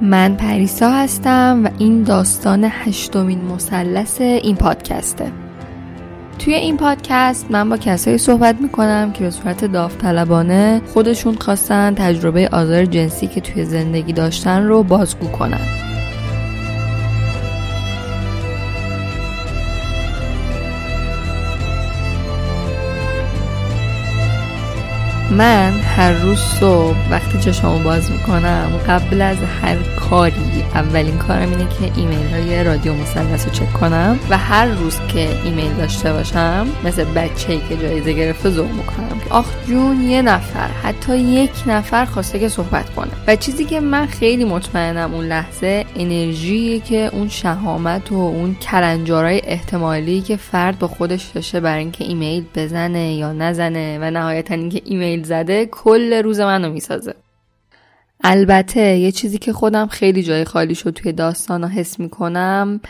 من پریسا هستم و این داستان هشتمین مثلث این پادکسته. توی این پادکست من با کسایی صحبت می‌کنم که به صورت داوطلبانه خودشون خواستن تجربه آزار جنسی که توی زندگی داشتن رو بازگو کنن. من هر روز صبح وقتی چشمو باز می‌کنم قبل از هر کاری اولین کارم اینه که ایمیل های رادیو مثلث رو چک کنم و هر روز که ایمیل داشته باشم مثل بچه ای که جایزه گرفته ذوق می‌کنم. آخ جون یه نفر حتی یک نفر خواسته که صحبت کنه. و چیزی که من خیلی مطمئنم اون لحظه انرژی که اون شهامت و اون کلنجارای احتمالی که فرد با خودش داشته برای اینکه ایمیل بزنه یا نزنه و نهایتا اینکه ایمیل زده کل روز منو می‌سازه. البته یه چیزی که خودم خیلی جای خالی شد توی داستان حس می‌کنم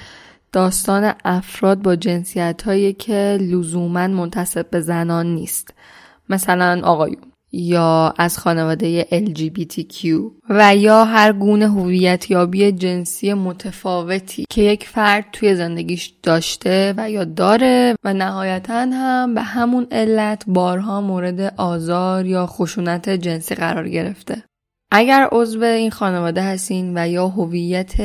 داستان افراد با جنسیت هایی که لزوما منتصب به زنان نیست. مثلا آقایون. یا از خانواده LGBTQ و یا هر گونه هویت یابی جنسی متفاوتی که یک فرد توی زندگیش داشته و یا داره و نهایتا هم به همون علت بارها مورد آزار یا خشونت جنسی قرار گرفته. اگر عضو این خانواده هستین و یا هویت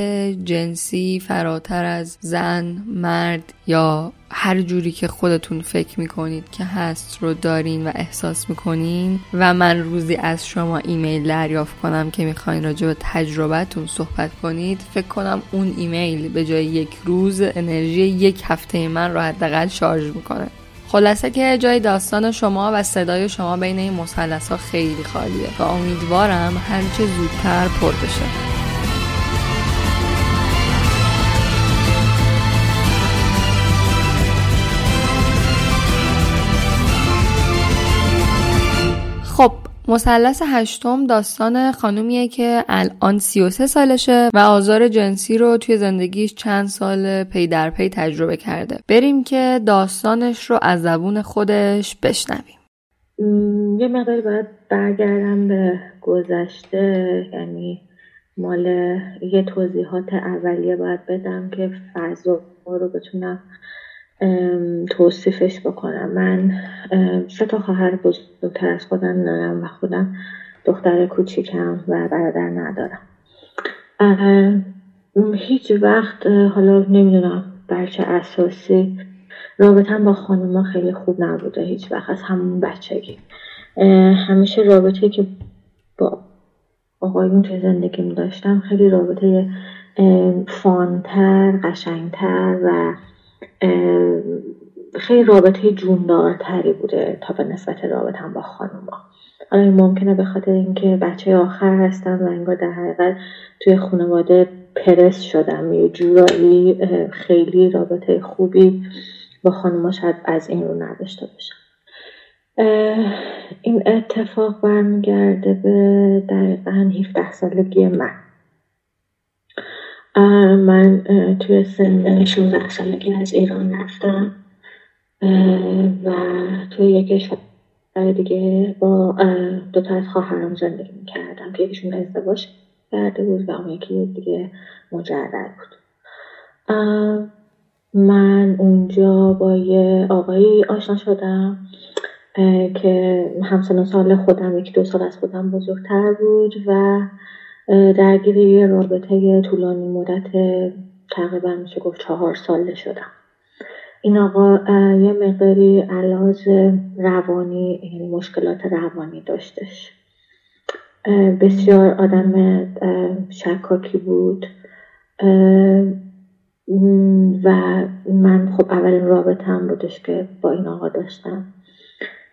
جنسی فراتر از زن، مرد یا هر جوری که خودتون فکر می‌کنید که هست رو دارین و احساس می‌کنین و من روزی از شما ایمیل دریافت کنم که می‌خواین راجع به تجربتون صحبت کنید فکر کنم اون ایمیل به جای یک روز انرژی یک هفته من رو حداقل شارژ می‌کنه. خلاصه که جای داستان شما و صدای شما بین این مثلث ها خیلی خالیه و امیدوارم هرچه زودتر پر بشه. خب مثلث هشتم داستان خانومیه که الان 33 سالشه و آزار جنسی رو توی زندگیش چند سال پی در پی تجربه کرده. بریم که داستانش رو از زبون خودش بشنویم. یه مقدار باید برگردم به گذشته یعنی مال یه توضیحات اولیه باید بدم که فضا رو بتونم توصیفش بکنم. من سه تا خواهر بزرگتر از خودم دارم و خودم دختر کوچیکم و برادر ندارم. هیچ وقت حالا نمی‌دونم برچه اساسی. رابطم با خانوما خیلی خوب نبوده هیچ وقت از همون بچگی. همیشه رابطه که با آقایون توی زندگیم داشتم خیلی رابطه فانتر قشنگتر و خیلی رابطه جوندارتری بوده تا به نسبت رابطم با خانوما حالا این ممکنه به خاطر اینکه بچه آخر هستم و انگار در حقیقت توی خانواده پرس شدم. یه جورایی خیلی رابطه خوبی با خانوما شاید از این رو نداشته باشم. این اتفاق برمیگرده به دقیقا 17 سالگی من. من توی سن 16 سالگی از ایران رفتم. و توی یک کشور دیگه با دو تا از خواهرام زندگی می‌کردم که یکیشون ازدواج کرده بود و اون یکی دیگه مجرد بود. من اونجا با یه آقایی آشنا شدم که همسن سال خودم یکی دو سال از خودم بزرگتر بود و درگیر یه رابطه طولانی مدت تقریبا میشه گفت چهار ساله شدم. این آقا یه مقداری علاز روانی یعنی مشکلات روانی داشتش. بسیار آدم شکاکی بود. و من خب اولین رابطم بودش که با این آقا داشتم.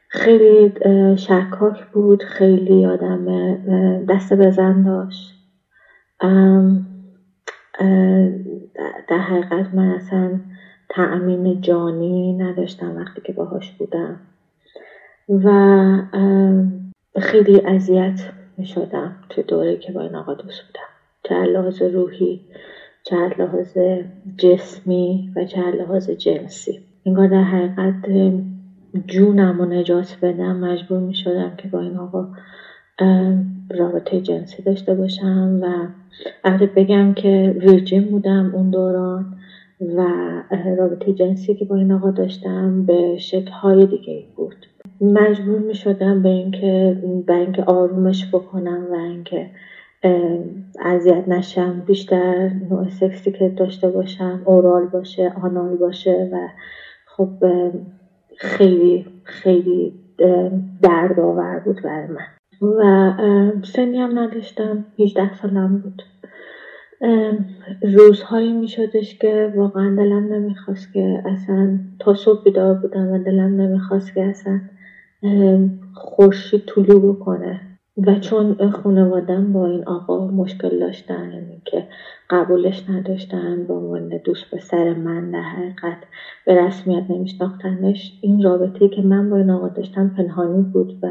خیلی شکاک بود خیلی آدم دست بزن داشت. در حقیقت من اصلا تأمین جانی نداشتم وقتی که باهاش بودم. و خیلی اذیت می شدم تو دوره که با این آقا دوست بودم. چه لحاظ روحی چه لحاظ جسمی و چه لحاظ جنسی. انگار در حقیقت جونم و نجات بدم مجبور می شدم که با این آقا رابطه جنسی داشته باشم و البته بگم که ویرجین بودم اون دوران و رابطه جنسی که با این آقا داشتم به شکل های دیگه بود. مجبور می شدم به اینکه به اینکه آرومش بکنم و اینکه اذیت نشم بیشتر نوع سکسی که داشته باشم اورال باشه آنال باشه و خب خیلی خیلی دردآور بود برای من. و سنی هم نداشتم. 18 سالم بود. روزهایی می شدش که واقعا دلم نمی‌خواست که اصلا تا صبح بیدار بودم و دلم نمی‌خواست که اصلا خورشید طلوع بکنه. و چون خانوادم با این آقا مشکل داشتن که قبولش نداشتن به عنوان دوست به سر من در حقیقت به رسمیت نمیشناختنش این رابطه که من با این آقا داشتم پنهانی بود و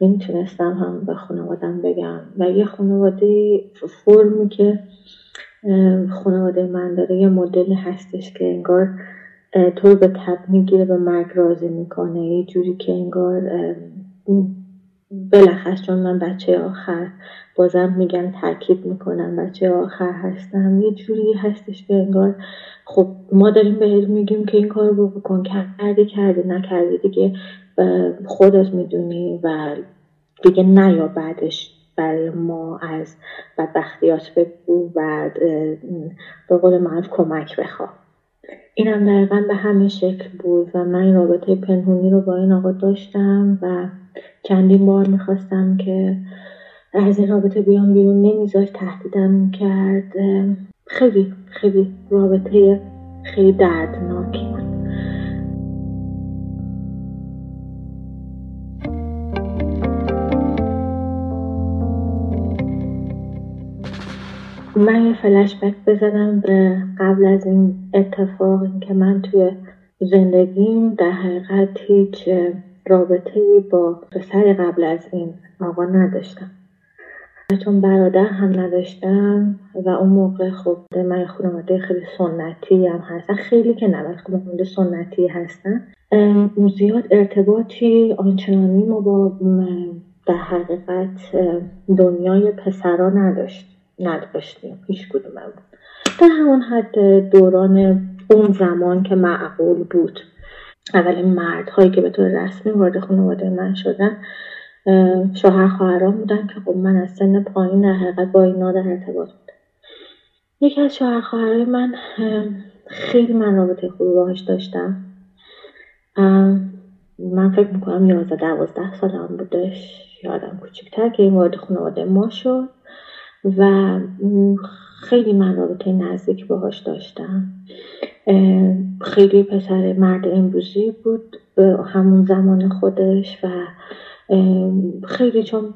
نمی‌تونستم هم به خانوادم بگم. و یه خانواده فرمی که خانواده من داره یه مدلی هستش که انگار تو به تب می‌گیره به مرگ راضی می‌کنه. یه جوری که انگار بلخص چون من بچه آخر بازم میگن تاکید می‌کنم بچه آخر هستم یه جوری هستش که انگار خب ما داریم بهت میگیم که این کار رو بکن کردی کردی نکردی دیگه خودت می‌دونی و دیگه نیا بعدش برای ما از بدبختیات بگو و به قول معروف کمک بخواه اینم دقیقا به همین شکل بود و من این رابطه پنهونی رو با این آقا داشتم و چندین بار می‌خواستم که از این رابطه بیام بیرون. نمیذاشت تهدیدم کرد. خیلی خیلی رابطه خیلی دردناکی من یه فلشبک بزنم به قبل از این اتفاق که من توی زندگیم در حقیقت هیچ رابطه با پسر قبل از این آقا نداشتم. چون برادر هم نداشتم و اون موقع خب من خانواده خیلی سنتی هم هستن خیلی که نباید خانواده سنتی هستن. زیاد ارتباطی آنچنانی ما با در حقیقت دنیای پسرا نداشت. نداشتیم هیچ کدوممون در همون حد دوران اون زمان که معقول بود. اولین مردهایی که به طور رسمی وارد خانواده من شدن شوهر خواهران بودن که خب من از سن پایین در حقیقت با اینا در ارتباط بودم. یکی از شوهر خواهرای من خیلی من رابطه خوبی باهاش داشتم. من فکر می‌کنم یازده دوازده سالم بودش. یادم کوچکتر که این وارد خانواده ما شد. و خیلی من رابطه نزدیک باهاش داشتم. خیلی پسر مرد امروزی بود همون زمان خودش و خیلی چون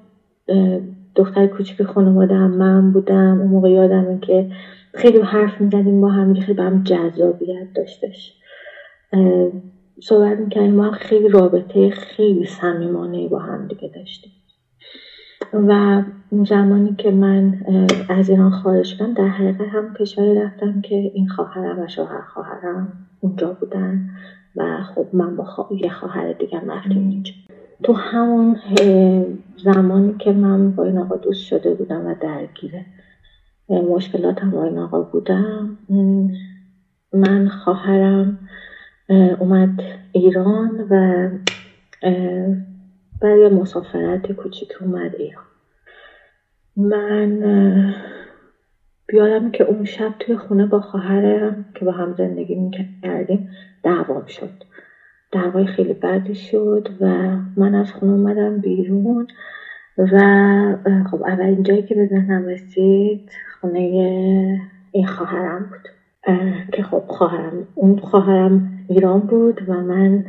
دختر کوچیک خانواده هم من بودم اون موقع یادمه که خیلی حرف می‌زدیم با هم خیلی هم جذابیت داشتش. صحبت می‌کردیم ما خیلی رابطه خیلی صمیمانه با هم دیگه داشتیم. و زمانی که من از ایران خارج شدم در حقیقت هم کشوری رفتم که این خواهرم و شوهر خواهرم اونجا بودن و خب من با یه خواهر دیگه رفتیم اینجا. تو همون زمانی که من با این آقا دوست شده بودم و درگیره مشکلاتم با این آقا بودم من خواهرم اومد ایران و برای مسافرت کوچیک اومد ایران. من بیادم که اون شب توی خونه با خواهرم که با هم زندگی می‌کردیم دعوام شد. دعوای خیلی بدی شد و من از خونه اومدم بیرون و خب اولین جایی که به ذهنم رسید خونه این خواهرم بود. که خب خواهرم اون خواهرم ایران بود و من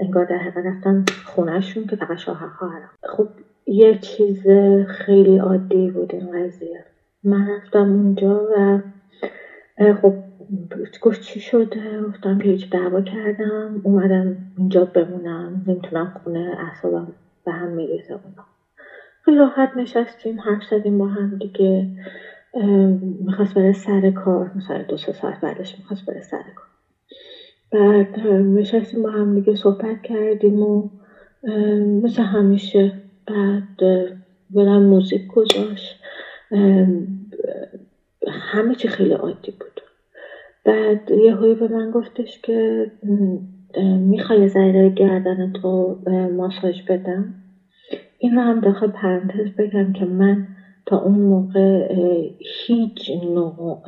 انگار در حقیقت رفتم خونهشون که فقط شوهر خواهرم خب یه چیز خیلی عادی بود این قضیه. من رفتم اونجا و خب گفت چی شده؟ گفتم که هیچ دعوا کردم. اومدم اینجا بمونم. نمی‌تونم خونه اعصابم به هم میریزه اونا. خیلی راحت نشستیم حرف زدیم با هم دیگه. می‌خواست بره سر کار. مثلا دو سه ساعت بعدش می‌خواست بره سر کار. بعد نشستیم با هم دیگه صحبت کردیم و مثل همیشه بعد بدم موزیک گذاشت. همه چی خیلی عادی بود. بعد یه هایی به من گفتش که می‌خوای ذره گردن تو ماساژ بدم. این هم داخل پرانتز بگم که من تا اون موقع هیچ نوع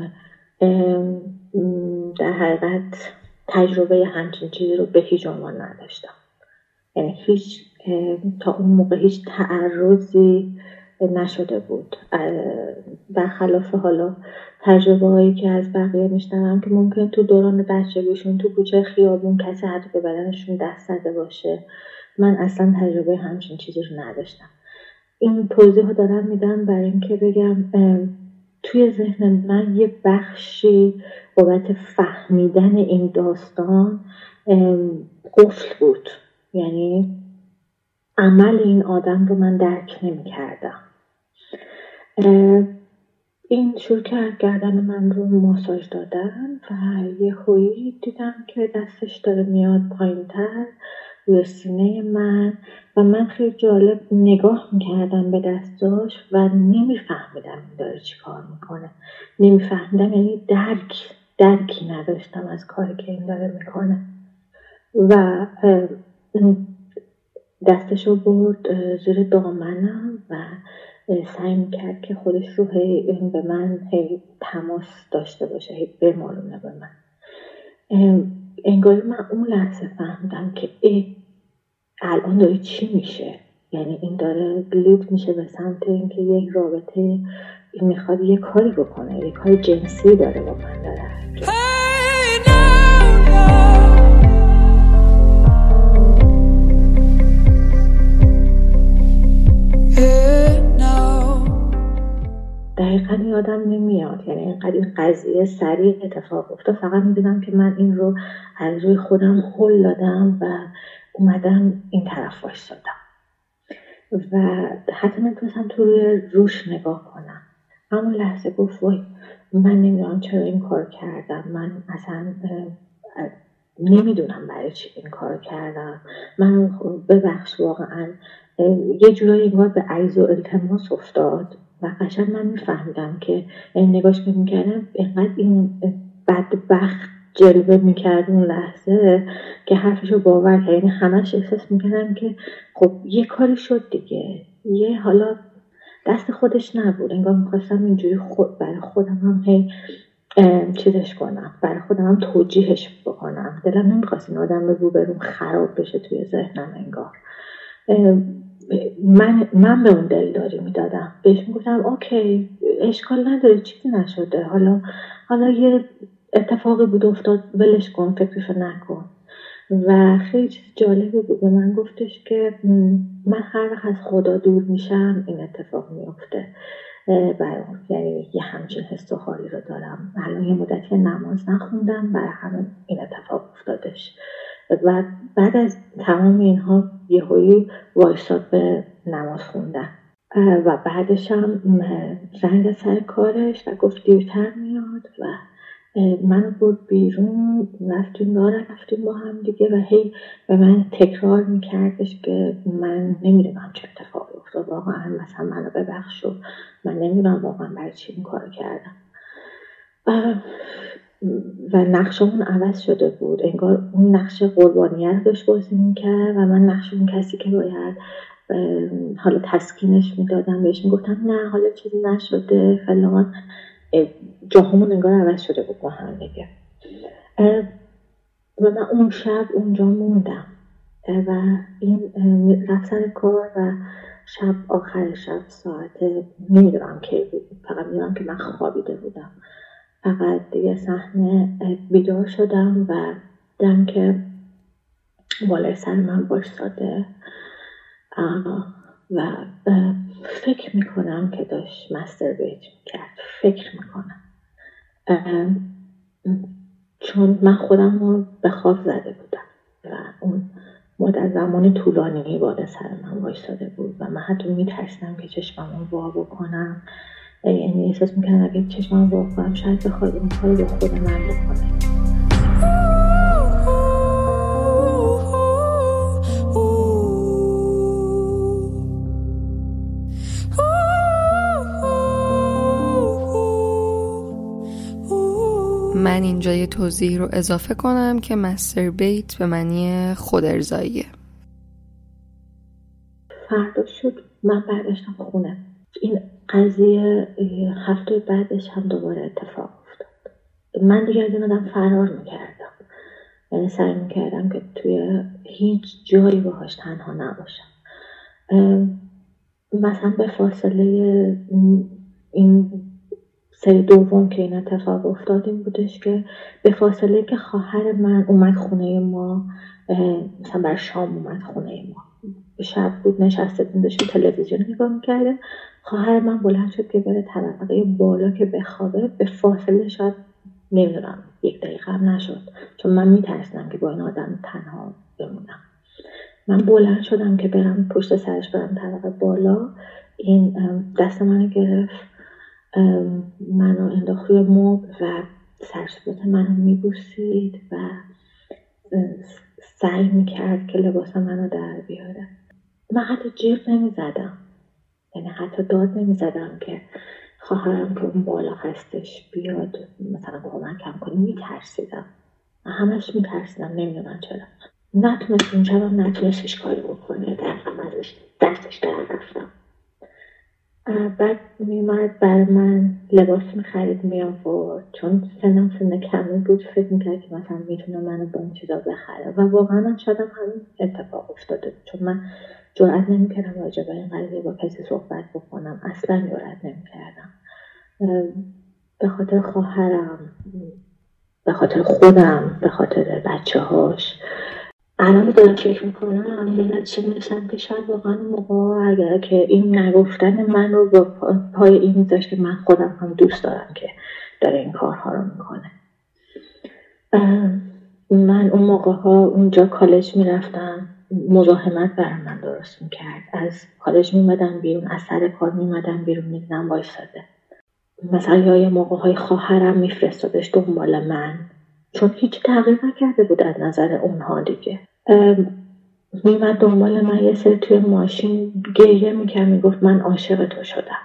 در حقیقت تجربه همچین چیزی رو به هیچ عنوان نداشتم. یعنی هیچ تا اون موقع هیچ تعرضی نشده بود. برخلاف حالا تجربه هایی که از بقیه میشنوم که ممکن تو دوران بچگیشون تو کوچه خیابون کسی حتی به بدنشون دست زده باشه. من اصلا تجربه همچین چیزی رو نداشتم. این توضیح رو دارم میدم برای اینکه بگم توی ذهن من یه بخشی بابت فهمیدن این داستان قفل بود. یعنی عمل این آدم رو من درک نمی کردم این شروع کرد گردن من رو ماساژ دادن و یه خویی دیدم که دستش داره میاد پایین تر روی سینه من و من خیلی جالب نگاه می‌کردم به دستاش و نمیفهمیدم این داره چی کار می‌کنه. نمیفهمیدم یعنی درک درکی نداشتم از کاری که این داره می‌کنه. و دستشو برد زیر دامنم و سعی می‌کرد که خودش رو هی به من هی تماس داشته باشه هی بمالونه به من. انگاری من اون لحظه فهمیدم که ای الان داره چی میشه؟ یعنی این داره گلید میشه به سمت اینکه یک رابطه این می‌خواد یه کاری بکنه یه کار جنسی داره با من. دقیقا یادم نمیاد. یعنی اینقدر این قضیه سریع اتفاق افتاد. فقط می‌دونم که من این رو از روی خودم هل دادم و اومدم این طرف وایستادم. و حتی نمی‌تونستم تو روی روش نگاه کنم. همون لحظه گفت وای من نمی‌دونم چرا این کار کردم. من اصلا نمی‌دونم برای چی این کار کردم. من ببخش واقعا یه جورایی انگار به عیز و التماس افتاد و قشنگ من میفهمیدم که نگاش که می‌کردم اینقدر این بدبخت جلوه می‌کرد اون لحظه که حرفش رو باور کرد. یعنی همش احساس می‌کردم که خب یه کاری شد دیگه. یه حالا دست خودش نبود. انگار می‌خواستم اینجوری خود برای خودم هم هی چیزش کنم. برای خودم هم توجیهش بکنم. دلم نمی‌خواست این آدم رو روبروم خراب بشه توی ذهنم انگار. من من به اون دلداری می‌دادم. بهش می‌گفتم اوکی اشکال نداره چیزی نشده. حالا حالا یه اتفاقی بود افتاد ولش کن فکرشو نکن. و خیلی چیز جالبی بود. به من گفتش که من هر وقت از خدا دور میشم این اتفاق میفته. برام یعنی یه همچین حس و حالی رو دارم. الان یه مدتی نماز نخوندم برای همه این اتفاق افتادش. و بعد از تمام اینها یهویی وایساد به نماز خوندن. و بعدش هم زنگ سر کارش و گفت دیرتر میاد و منو برد بیرون رفتیم راه رفتیم با هم دیگه و هی به من تکرار میکردش که من نمی‌دونم چه اتفاقی افتاد. واقعا مثلا منو ببخش و من نمی‌دونم واقعا برای چی این کار کردم. و نقشمون عوض شده بود. انگار اون نقش قربانیت داشت بازی می‌کرد و من نقش اون کسی که باید حالا تسکینش می‌دادم بهش می‌گفتم نه حالا چیزی نشده. فلان. جاهامون انگار عوض شده بود با هم دیگه. و من اون شب اونجا موندم. و این رفت سر کار و شب آخر شب ساعت نمی‌دونم کی بود فقط می‌دونم که من خوابیده بودم. فقط دیگه صحنه بیدار شدم و دیدم که بالای سر من باشتاده و فکر می‌کنم که داشت مستر بیت کرد فکر می‌کنم. چون من خودم رو به خواب زده بودم و اون مدت زمان طولانی بالا سر من وایستاده بود و من حتی میترسیدم که چشمم رو وا بکنم. یعنی احساس می‌کنم اگه چشمم وا کنم شاید بخواد اون کار رو خود من بکنه. من اینجا یه توضیح رو اضافه کنم که مستر بیت به معنی خود ارزاییه فردا شد. من برگشتم خونه این قضیه هفته بعدش هم دوباره اتفاق افتاد. من دیگه از این آدم فرار می‌کردم. یعنی سعی می‌کردم که توی هیچ جایی باهاش تنها نباشم. مثلا به فاصله این سری دوم که این اتفاق افتاد این بودش که به فاصله که خواهر من اومد خونه ما مثلا بر شام اومد خونه ما. شب بود نشسته بود داشتیم تلویزیون نگاه می‌کرده. خواهر من بلند شد که بره طبقه بالا که بخوابه به فاصله شاید نمی‌دونم یک دقیقه هم نشد. چون من میترسیدم که با این آدم تنها بمونم. من بلند شدم که برم پشت سرش برم طبقه بالا. این دست منو گرفت. منو انداخت روی مبل و سرصورت منو میبوسید و سعی می‌کرد که لباس منو در بیاره. من حتی جیغ نمی‌زدم. یعنی حتی داد نمی‌زدم که خواهرم که اون بالا هستش بیاد مثلا کمکم کنه میترسیدم. من همش میترسیدم نمی‌دونم چرا. نتونست اون شبم نتونستش کاری بکنه در ازش دستش در رفتم. بعد میومد بر من لباس می‌خرید میآورد. چون سنم سن کمی بود فکر می‌کرد که مثلا می‌تونه منو با این چیزا بخره. و واقعا من شادم همین اتفاق افتاده چون من جرأت نمی‌کردم راجع به این قضیه با کسی صحبت بکنم. اصلا جرأت نمی‌کردم. به خاطر خواهرم به خاطر خودم به خاطر بچه هاش الان دارم فکر می‌کنم به چه می‌رسم که شاید واقعا موقع اگر که این نگفتن من رو با پای این میذاشت من خودم هم دوست دارم که داره این کارها رو می‌کنه. من اون موقع ها اونجا کالج می‌رفتم. مزاحمت بر من درست می‌کرد. از کالج میمدم بیرون از سر کار میمدم بیرون می‌دیدم وایستاده مثلا یا یه موقع های خواهرم میفرستادش دنبال من. چون هیچ تغییر نکرده بود از نظر اونها دیگه. میمد دنبال من یه سری توی ماشین گریه می‌کرد می‌گفت من عاشق تو شدم.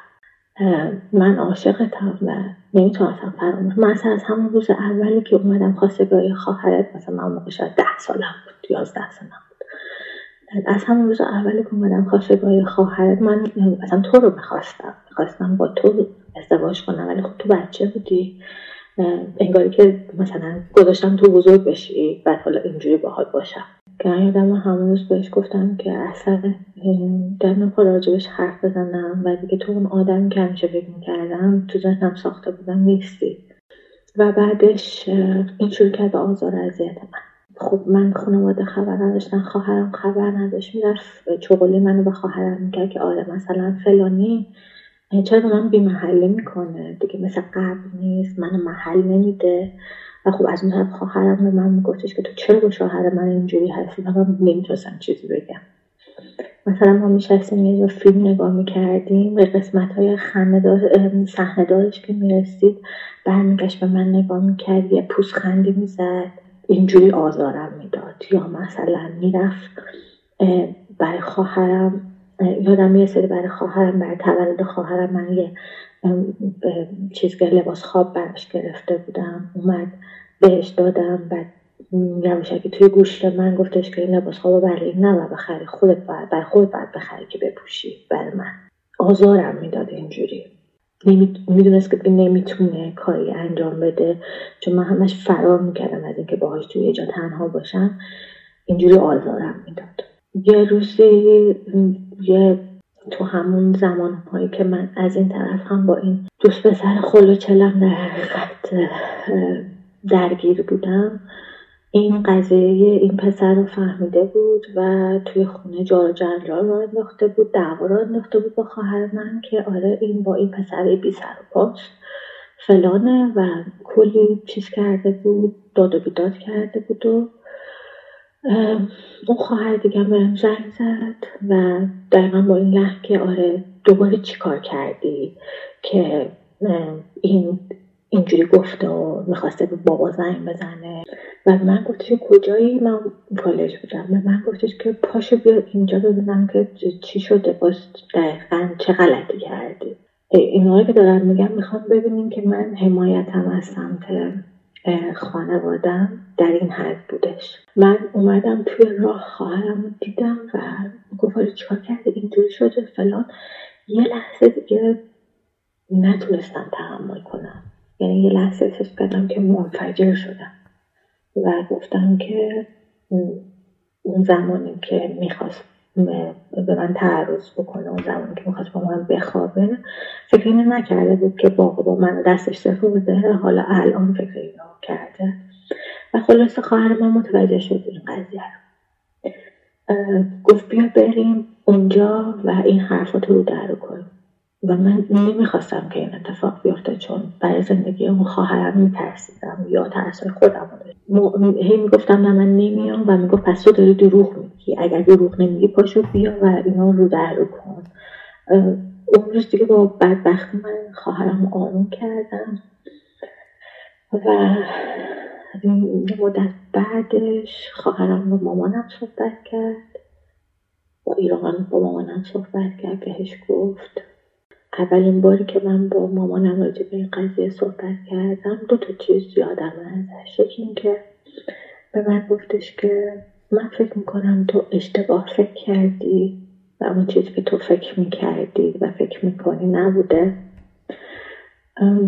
من عاشقتم و نمی‌تونستم فراموش من اصلا از همون روز اولی که اومدم خواستگاهی خواهرت مثلا من موقع شاید ده سالم بود یازده سالم. بود از همون روز اولی که اومدم خواستگاهی خواهرت من اصلا تو رو می‌خواستم. می‌خواستم با تو ازدواج کنم ولی خب تو بچه بودی. انگاری که مثلا گذاشتم تو بزرگ بشی بعد حالا اینجوری باهات باشم. که یادم همون روز بهش گفتم که اصلا دارم خود راجبش حرف بزنم و دیگه تو اون آدمی که همیشه فکر می‌کردم تو ذهنم ساخته بودم نیستی. و بعدش این شروع کرد به آزار اذیت من. خب من خانواده خبر نداشتن خواهرم خبر نداشت. می‌رفت چغلی منو به خواهرم می‌کرد که آره مثلا فلانی چرا به من بیمحله می‌کنه؟ دیگه مثل قبل نیست منو محل نمیده. و خب از اون طرف خواهرم به من میگفتش که تو چرا با شوهر من اینجوری هستی؟ و من نمی‌تونستم چیزی بگم. مثلا ما میشستیم یه فیلم نگاه می‌کردیم به قسمت های صحنه دارش که می‌رسید برمیگشت به من نگاه می‌کرد یه پوست خندی می‌زد. اینجوری آزارم می‌داد. یا مثلا می‌رفت برای خواهرم یادم یه سری برای خواهرم برای تولد خواهرم من یه چیز که لباس خواب براش گرفته بودم. اومد بهش دادم بعد یواشکی توی گوشت من گفتش که این لباس خواب برای این نباید بخری خودت برای خودت باید بخری که بپوشی برای من. آزارم می‌داد اینجوری. می‌دونست که نمی‌تونه کاری انجام بده. چون من همش فرار می‌کردم از اینکه باهاش توی جا تنها باشم. اینجوری آزارم می‌داد. یه روزی یه تو همون زمان هایی که من از این طرف هم با این دوست پسر خلو چلم در حقیقت درگیر بودم. این قضیه این پسر رو فهمیده بود و توی خونه جار جنجال رو انداخته بود دعوا رو انداخته بود با خواهر من که آره این با این پسر بی سر و پاس فلانه و کلی چیز کرده بود داد و بیداد کرده بود و اون خواهر دیگه بهم زنگ زد و دقیقا با این که آره دوباره چیکار کردی که این اینجوری گفته و می‌خواسته به بابا زنگ بزنه؟ و من گفتش کجایی من کالج بودم؟ و من گفتش که پاشو بیا اینجا ببینم که چی شده باز دقیقا چه غلطی کردی. اینهایی که دارم میگم می‌خوام ببینیم که من حمایتم از سمت خانوادم در این حد بودش. من اومدم توی راه خواهرم دیدم و گفت چیکار کرده؟ اینجوری شده فلان. یه لحظه دیگه نتونستم تحمل کنم. یعنی یه لحظه احساس کردم که منفجر شدم. و گفتم که اون زمانی که می‌خواست به من تعرض بکنه اون زمانی که می‌خواست با من بخوابه فکر نکرده بود که بابا با من دستش بوده. حالا الان فکر اینو کرده. و خلاصه خواهر من متوجه شد این قضیه رو. گفت بیا بریم اونجا و این حرفات رو در کنیم. و من نمی‌خواستم که این اتفاق بیفته چون برای زندگی اون خواهرم میترسیدم یا ترس خودم هی می‌گفتم نه من نمیام و می‌گفت پس تو داری دروغ میگی. اگر دروغ نمیگی پاشو بیا و اینا رو در رو کن. اون روز دیگه با بدبختی من خواهرم آروم کردم و یه مدت بعدش خواهرم با مامانم صحبت کرد. با ایران با مامانم صحبت کرد بهش گفت اولین باری که من با مامانم راجع به این قضیه صحبت کردم دو تا چیز یادم ازش. یکی اینکه به من گفتش که من فکر می‌کنم تو اشتباه فکر کردی و اون چیزی که تو فکر می‌کردی و فکر می‌کنی نبوده.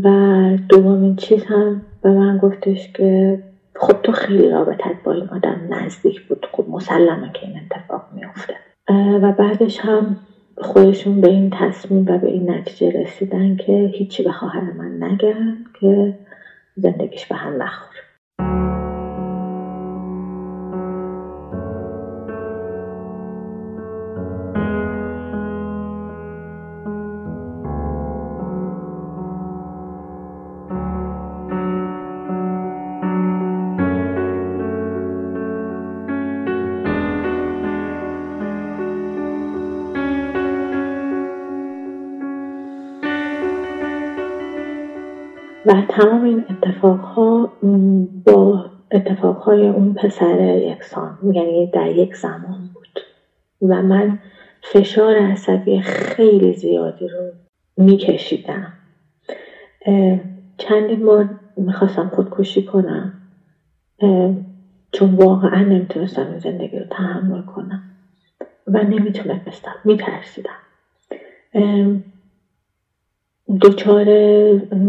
و دومین چیز هم به من گفتش که خب تو خیلی رابطت با این آدم نزدیک بود. خب مسلمه که این اتفاق میافته. و بعدش هم خودشون به این تصمیم و به این نتیجه رسیدن که هیچی به خواهر من نگن که زندگیش به هم نخوره. و تمام این اتفاقها با اتفاقهای اون پسر یکسان یعنی در یک زمان بود. و من فشار عصبی خیلی زیادی رو میکشیدم. چندین بار می‌خواستم خودکشی کنم چون واقعا نمی‌تونستم این زندگی رو تحمل کنم. و نمی‌تونستم میترسیدم. دچار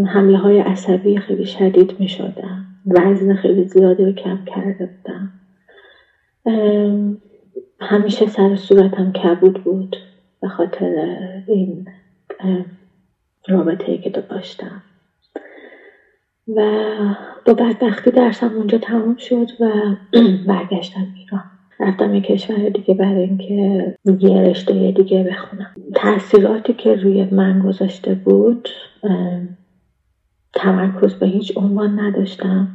حمله های عصبی خیلی شدید می شدم وزن خیلی زیادی رو کم کرده بودم. همیشه سر صورتم کبود بود به خاطر این رابطه که داشتم. و با بدبختی درسم اونجا تمام شد و برگشتم ایران. رفتم یه کشور دیگه برای اینکه یه رشته دیگه بخونم. تاثیراتی که روی من گذاشته بود تمرکز به هیچ عنوان نداشتم.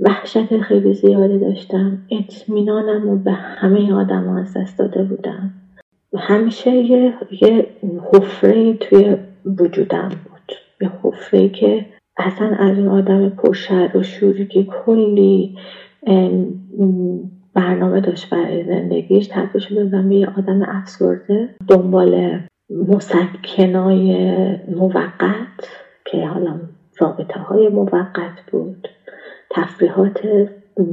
وحشت خیلی زیادی داشتم. اطمینانم رو به همه آدم از دست داده بودم. همیشه یه, یه حفره توی وجودم بود. یه حفره که اصلا از اون آدم پرشر و شوری که کلی برنامه داشت برای زندگیش تبدیل شده بودم به یه آدم افسرده. دنبال مسکنای موقت که حالا رابطه های موقت بود تفریحات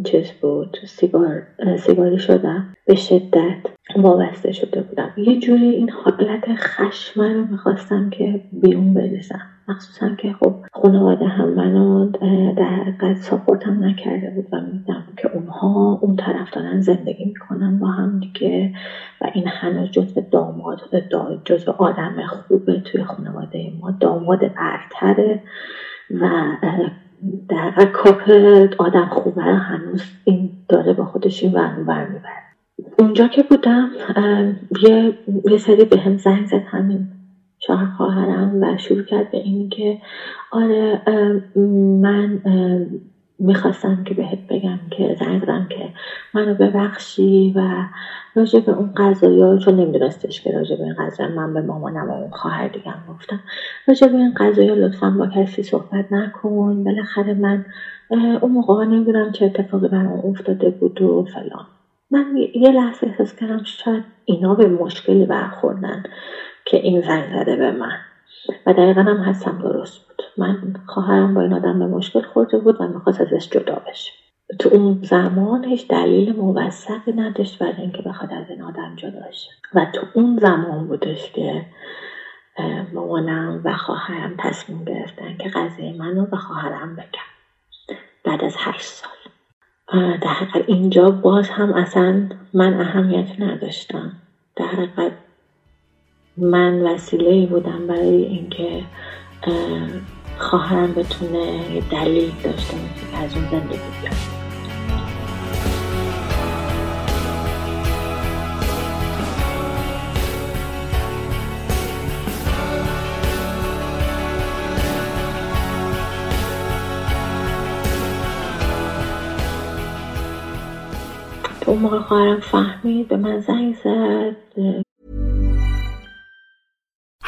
چیز بود سیگار سیگاری شدم به شدت وابسته شده بودم. یه جوری این حالت خشم رو می‌خواستم که بیرون بریزم مخصوصا که خب خانواده هم منو در حقیقت ساپورتم نکرده بود و میدم که اونها اون طرف دارن زندگی می‌کنن با هم دیگه و این هنوز جزو داماد جزو آدم خوبه توی خانواده ما داماد برتره و در کاپ آدم خوبه هنوز این داره با خودش این بر می‌بره. اونجا که بودم یه, یه سری به هم زنگ زد همین شوهر خواهرم و شروع کرد به این که آره من می‌خواستم که بهت بگم که زنگ زدم که منو ببخشی و راجع به اون قضایا چون نمیدونستش که راجع به این قضایا من به مامانم و اون خواهر دیگم گفتم. راجع به این قضایا لطفا با کسی صحبت نکن. بالاخره من اون موقع نمی‌دونم چه اتفاقی برام افتاده بود و فلان. من یه لحظه احساس کردم شاید اینا به مشکلی برخوردن. که این زنگ زده به من. و دقیقا هم حسم درست بود. من خواهرم با این آدم به مشکل خورده بود و می‌خواست ازش جدا بشه. تو اون زمان هیچ دلیل موثقی نداشت برای اینکه بخواد از این آدم جدا شه و تو اون زمان بودش که مامانم و خواهرم تصمیم گرفتن که قضیه منو به خواهرم بگم بعد از هشت سال. در حقیقت اینجا باز هم اصلا من اهمیت نداشتم. در حقیقت من وسیله بودم برای اینکه خواهرم بتونه دلیل داشته باشه که از اون زندگی بیاد. اون موقع خواهرم فهمید به من زنگ زد.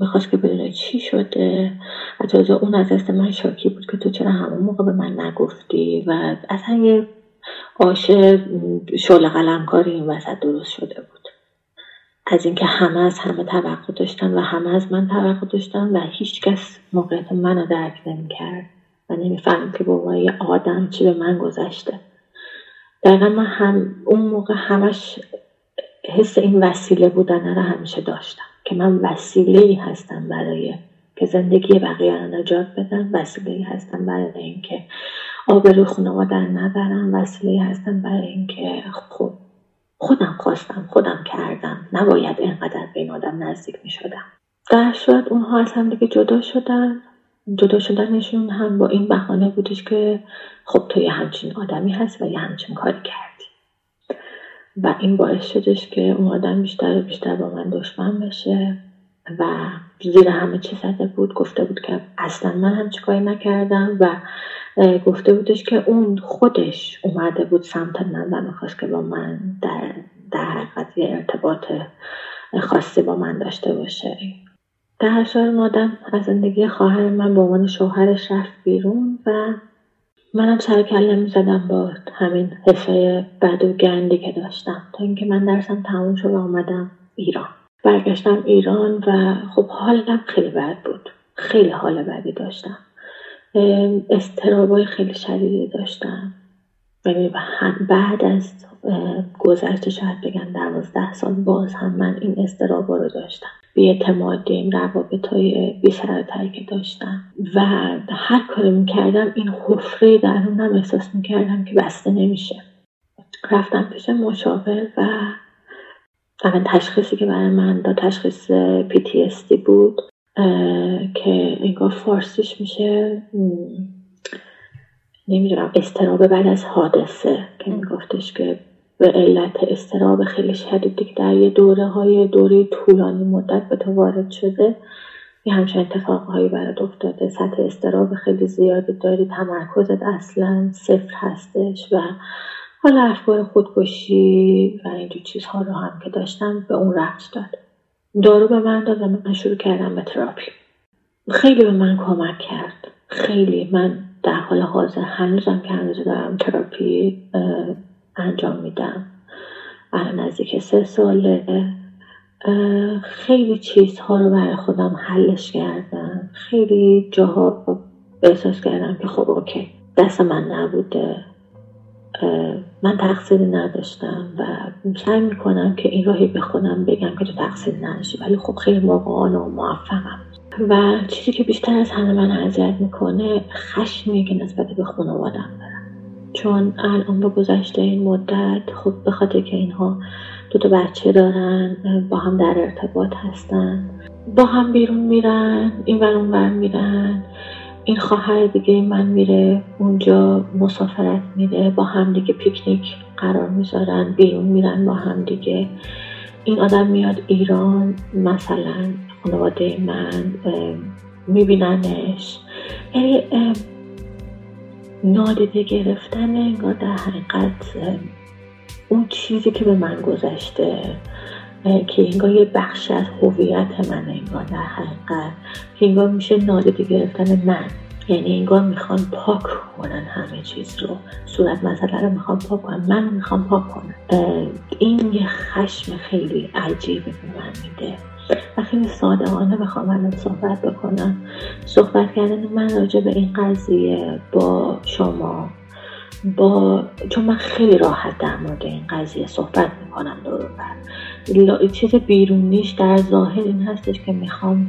می‌خواست که بدونه چی شده؟ حتی اون از دست من شاکی بود که تو چرا همون موقع به من نگفتی و اصلا یه آش شل قلمکاری این وسط درست شده بود. از اینکه همه از همه توقع داشتن و همه از من توقع داشتن و هیچکس موقعیت منو درک نمی‌کرد و نمیفهم که یه آدم چی به من گذشته. دقیقا من هم اون موقع همش حس این وسیله بودن رو همیشه داشتم. که من وسیله هستم برای که زندگی بقیه رو نجات بدم وسیله هستم برای اینکه آبروی خانواده رو نبرم وسیله هستم برای اینکه خب خودم خواستم خودم کردم. نباید اینقدر به این آدم نزدیک می شدم در شد اونها از هم دیگه جدا شدن. جدا شدنشون هم با این بهانه بودش که خب تو یه همچین آدمی هست و یه همچین کاری کردی. و این باعث شدش که اون آدم بیشتر و بیشتر با من دشمن بشه و زیر همه چی زده بود. گفته بود که اصلا من هم کاری نکردم و گفته بودش که اون خودش اومده بود سمت من و می‌خواست که با من در در حقیقت یه ارتباط خاصی با من داشته باشه. در هر مادم از زندگی خواهر من به عنوان شوهرش رفت بیرون و منم سر کله می‌زدم با همین حسای بد و گندی که داشتم. تا اینکه من درسم تموم شد و آمدم ایران. برگشتم ایران و خب حالم خیلی بد بود. خیلی حال بدی داشتم. استرابای خیلی شدیدی داشتم. یعنی بعد از گذشته شاید بگم دوازده سال باز هم من این استرابا رو داشتم. بیاعتمادی این روابط های بی که داشتم. و هر کاری می‌کردم این حفره درونم احساس می‌کردم که بسته نمیشه. رفتم پیش مشاور و اول تشخیصی که برای من دا تشخیص PTSD بود که انگار فارسیش میشه نمی‌دونم استرابه بعد از حادثه که میگفتش که به علت استراب خیلی شدیدی که در یه دوره های دوره طولانی مدت به تو وارد شده یه همچین اتفاقهایی برات افتاده. سطح استراب خیلی زیادی داری تمرکزت اصلا صفر هستش و حالا افکار خودکشی و اینجور چیزها رو هم که داشتم به اون رفت داد. دارو به من داد و من شروع کردم به تراپی. خیلی به من کمک کرد. خیلی من در حال حاضر هنوزم که هنوز دارم تراپی انجام میدم. الان نزدیک سه ساله خیلی چیزها رو برای خودم حلش کردم. خیلی جاها احساس کردم که خب اوکی دست من نبوده. من تقصیری نداشتم و سعی می‌کنم که این راهی به خودم بگم که تو تقصیر نداشتی ولی خب خیلی موقعان و موفقم. و چیزی که بیشتر از همه من اذیت می‌کنه خشمی که نسبت به خانوادم دارم چون الان با گذشته این مدت خب به خاطر که اینها دو تا بچه دارن با هم در ارتباط هستن. با هم بیرون میرن این ور اون میرن. این خواهر دیگه من میره اونجا مسافرت میره با هم دیگه پیکنیک قرار می‌ذارن بیرون میرن با هم دیگه. این آدم میاد ایران مثلا خانواده من میبیننش. یعنی نادیده گرفتن انگار در حقیقت اون چیزی که به من گذشته که انگار یه بخشی از هویت من انگار در حقیقت که انگار میشه نادیده گرفتن من. یعنی انگار می‌خوان پاک کنن همه چیز رو. صورت مسئله رو می‌خوان پاک کنن. من می‌خوام پاک کنم این یه خشم خیلی عجیبی به من میده. و خیلی صادقانه بخوام الان صحبت بکنم. صحبت کردن من راجع به این قضیه با شما با چون من خیلی راحت در مورد این قضیه صحبت می‌کنم دور بر چیز بیرونیش در ظاهر این هستش که می‌خوام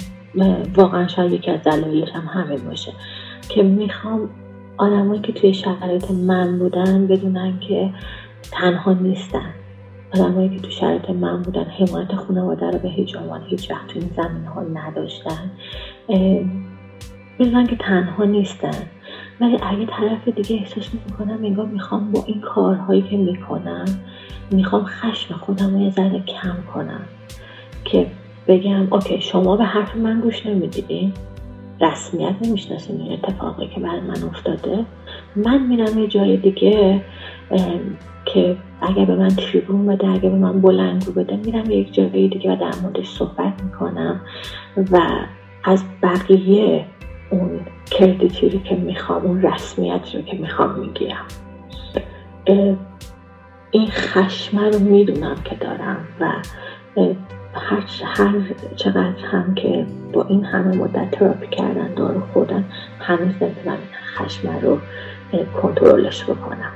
واقعا شاید یکی از دلایلش هم همین باشه. که می‌خوام آدمایی که توی شرایط من بودن بدونن که تنها نیستن. آدمایی که تو شرایط من بودن حمایت خانواده رو به هیچ عنوان هیچ وقت تو این زمین ها نداشتن. بدونن که تنها نیستن. ولی اگه طرف دیگه احساس می‌کنم انگار می‌خوام با این کارهایی که می‌کنم می‌خوام خشم خودم رو یه ذره کم کنم. که بگم اوکی شما به حرف من گوش نمی‌دید رسمیت نمی‌شناسین این اتفاقی که برای من افتاده. من میرم یه جای دیگه که اگر به من تریبون بده اگر به من بلنگو بده میرم یک جای دیگه و در موردش صحبت می‌کنم و از بقیه اون کردیتی که می‌خوام اون رسمیت رو که می‌خوام می‌گیرم این خشمه رو می‌دونم که دارم و هر, هر چقدر هم که با این همه مدت تراپی کردن دارو خودن هنوز نمی‌تونم این خشمه رو کنترلش بکنم.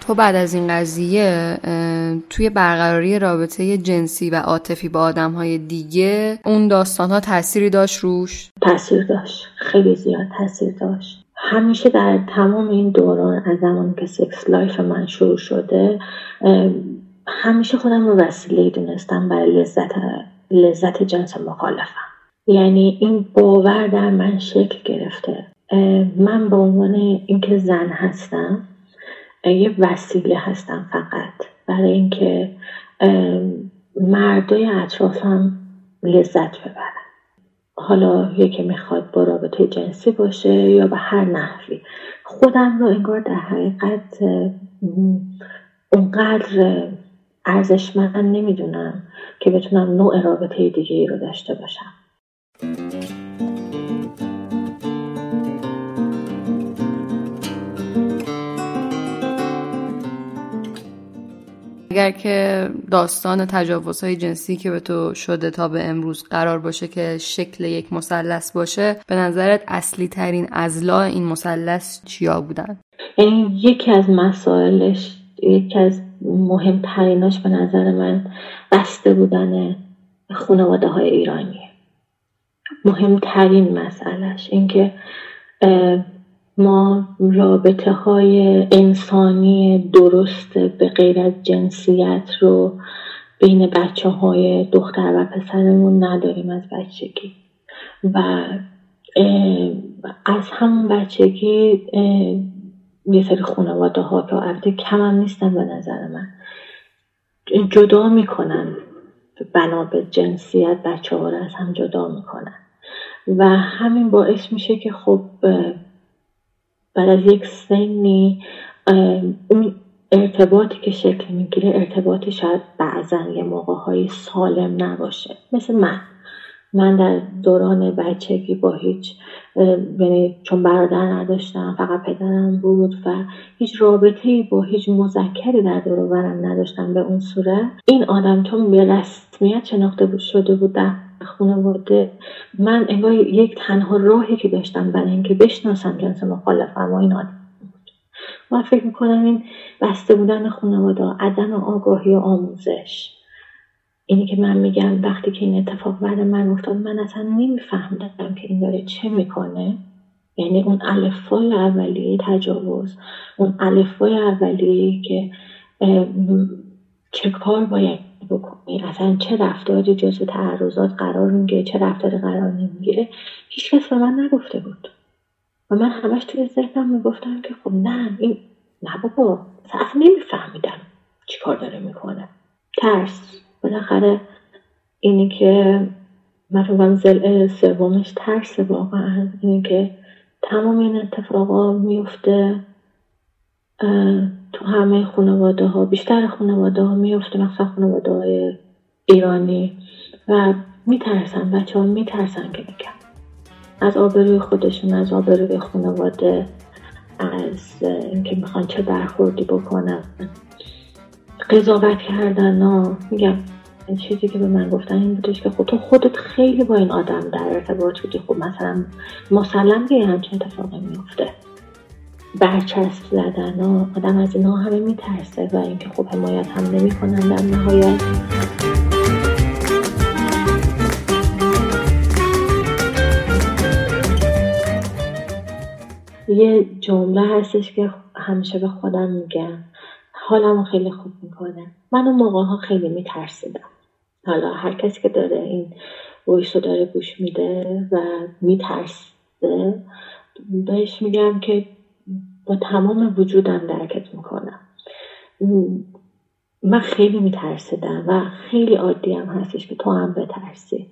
تو بعد از این قضیه توی برقراری رابطه جنسی و عاطفی با آدم های دیگه اون داستان ها تأثیری داشت روش؟ تاثیر داشت. خیلی زیاد تاثیر داشت. همیشه در تمام این دوران از زمانی که sex life من شروع شده همیشه خودم رو وسیله دونستم برای لذت لذت جنس مخالفم. یعنی این باور در من شکل گرفته. من به عنوان اینکه زن هستم یه وسیله هستم فقط. برای اینکه مردای اطرافم لذت ببرن. حالا یکی می‌خواد با رابطه جنسی باشه یا به هر نحوی. خودم رو انگار در حقیقت اونقدر ارزشمند نمی‌دونم که بتونم نوع رابطه دیگه رو داشته باشم. اگر که داستان تجاوزهای جنسی که به تو شده تا به امروز قرار باشه که شکل یک مثلث باشه به نظرت اصلی ترین ازلا این مثلث چیا بودن؟ یعنی یکی از مسائلش یکی از مهمتریناش به نظر من بسته بودن خانواده های ایرانی مهمترین مسئلهش اینکه ما رابطه های انسانی درست به غیر از جنسیت رو بین بچه های دختر و پسرمون نداریم از بچگی. و از همون بچگی یه سری خانواده ها که البته کم هم نیستن به نظر من جدا می‌کنن بنا به جنسیت بچه ها رو از هم جدا می‌کنن. و همین باعث میشه که خب بعد از یک سنی اون ارتباطی که شکل می‌گیره ارتباطی شاید بعضا یه موقع های سالم نباشه. مثل من. من در دوران بچگی با هیچ یعنی چون برادر نداشتم فقط پدرم بود و هیچ رابطه با هیچ مذکری در دور نداشتم به اون صورت. این آدم چون به رسمیت شناخته شده بود در خانواده من انگار یک تنها راهی که داشتم برای اینکه بشناسم جنس مخالفم و این آدم بود. من فکر می‌کنم این بسته بودن خانواده عدم آگاهی و آموزش. اینی که من میگم وقتی که این اتفاق برای من افتاد من اصلا نمیفهمدم که این داره چه می‌کنه. یعنی اون الفای اولیه تجاوز اون الفای اولیه که چه کار باید بکنی اصلا چه رفتاری جزو تعرضات قرار می‌گیره چه رفتاری قرار نمی‌گیره هیچ کس به من نگفته بود. و من همش توی ذهنم می‌گفتم که خب نه این نه بابا اصلا نمیفهمیدم چی کار داره می‌کنه. ترس. بالاخره اینی که من فکر زل سومش ترس واقعا. اینی که تمام این اتفاقا میفته تو همه خانواده ها بیشتر خانواده ها میفته مثلا خانواده های ایرانی و میترسن بچه ها میترسن که بگم از آبروی خودشون از آبروی خانواده از اینکه می‌خوان چه برخوردی بکنن. قضاوت کردن ها. میگم چیزی که به من گفتن این بودش که خب تو خودت خیلی با این آدم در ارتباط بودی. خب مثلا مسلم که همچین اتفاقی میفته برچسب زدن و آدم از اینا همه میترسه و اینکه خب حمایت هم نمی‌کنن در نهایت. یه جمله هستش که همیشه به خودم میگم. حالم خیلی خوب می‌کنه. من اون موقع ها خیلی میترسیدم. حالا هر کسی که داره این ویس رو داره گوش میده و میترسه بهش میگم که با تمام وجودم درکت می‌کنم. من خیلی میترسیدم و خیلی عادی هم هستش که تو هم بترسی.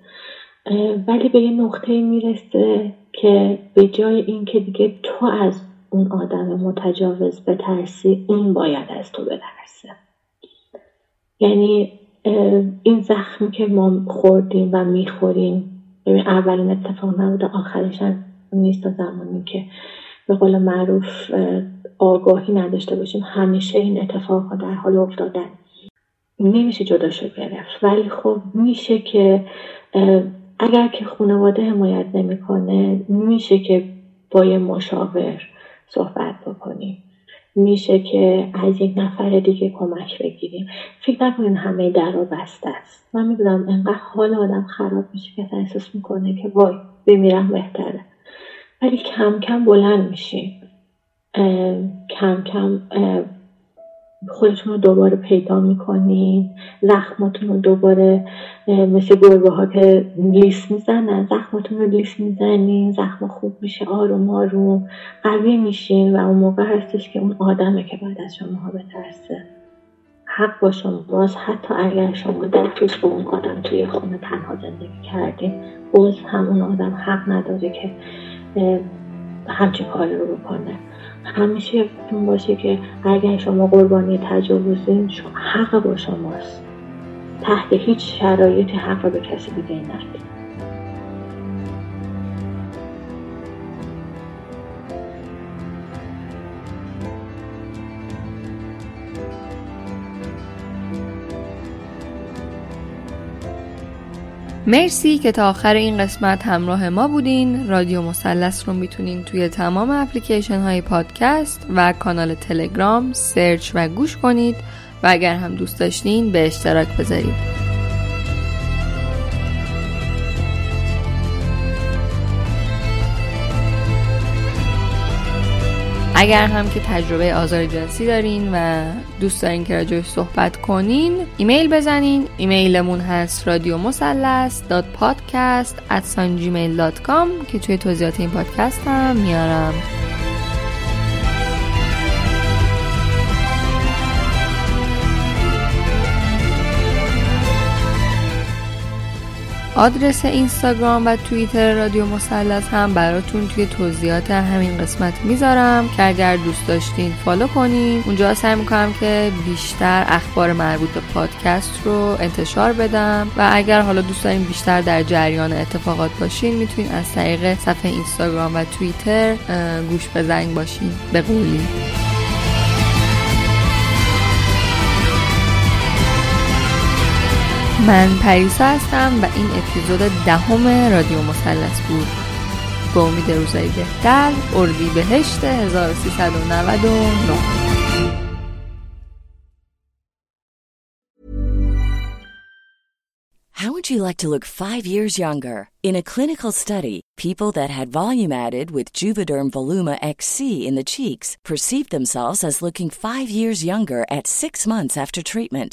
ولی به یه نقطه می‌رسه که به جای اینکه دیگه تو از اون آدم متجاوز بترسی اون باید از تو بترسه. یعنی این زخمی که ما خوردیم و می‌خوریم اولین اتفاق نبوده آخرش هم نیست زمانی که به قول معروف آگاهی نداشته باشیم. همیشه این اتفاق در حال افتادن. نمیشه جداشو گرفت. ولی خب میشه که اگر که خانواده حمایت نمی‌کنه میشه که با یه مشاور صحبت بکنیم. میشه که از یک نفر دیگه کمک بگیریم. فکر نکنین همه در رو بسته است. من می‌دونم انقدر حال آدم خراب میشه که احساس می‌کنه که وای بمیرم بهتره. ولی کم کم بلند میشیم کم کم خودتون رو دوباره پیدا می‌کنین زخماتون رو دوباره مثل گربه ها که لیس می‌زنن زخماتون رو لیس می‌زنین زخم خوب میشه آروم آروم قوی میشین و اون موقع هستش که اون آدمه که بعد از شما بترسه. حق با باز حتی اگر شما در روز با اون آدم توی خونه تنها زندگی کردین باز همون آدم حق نداره که همچین کاری رو بکنه. همیشه یادتون باشه که اگر شما قربانی تجاوزین حق با شماست. تحت هیچ شرایطی حق به کسی دیگه ندید مرسی که تا آخر این قسمت همراه ما بودین. رادیو مثلث رو می‌تونین توی تمام اپلیکیشن های پادکست و کانال تلگرام search و گوش کنید و اگر هم دوست داشتین به اشتراک بذارید. اگر هم که تجربه آزار جنسی دارین و دوست دارین که راجعش صحبت کنین ایمیل بزنین. ایمیلمون هست رادیو مثلث dot podcast که توی توضیحات این پادکست هم میارم. آدرس اینستاگرام و توییتر رادیو مثلث هم براتون توی توضیحات همین قسمت می‌ذارم. که اگر دوست داشتین فالو کنین. اونجا سعی می‌کنم که بیشتر اخبار مربوط به پادکست رو انتشار بدم. و اگر حالا دوست دارین بیشتر در جریان اتفاقات باشین می‌تونین از طریق صفحه اینستاگرام و توییتر گوش به زنگ باشین. به قولی. من پریسا هستم و این اپیزود دهم رادیو مثلث بود با امید روزایی بهتر اردی بهشت 1399 How would you like to look five years younger? In a clinical study, people that had volume added with Juvederm Voluma XC in the cheeks perceived themselves as looking five years younger at six months after treatment.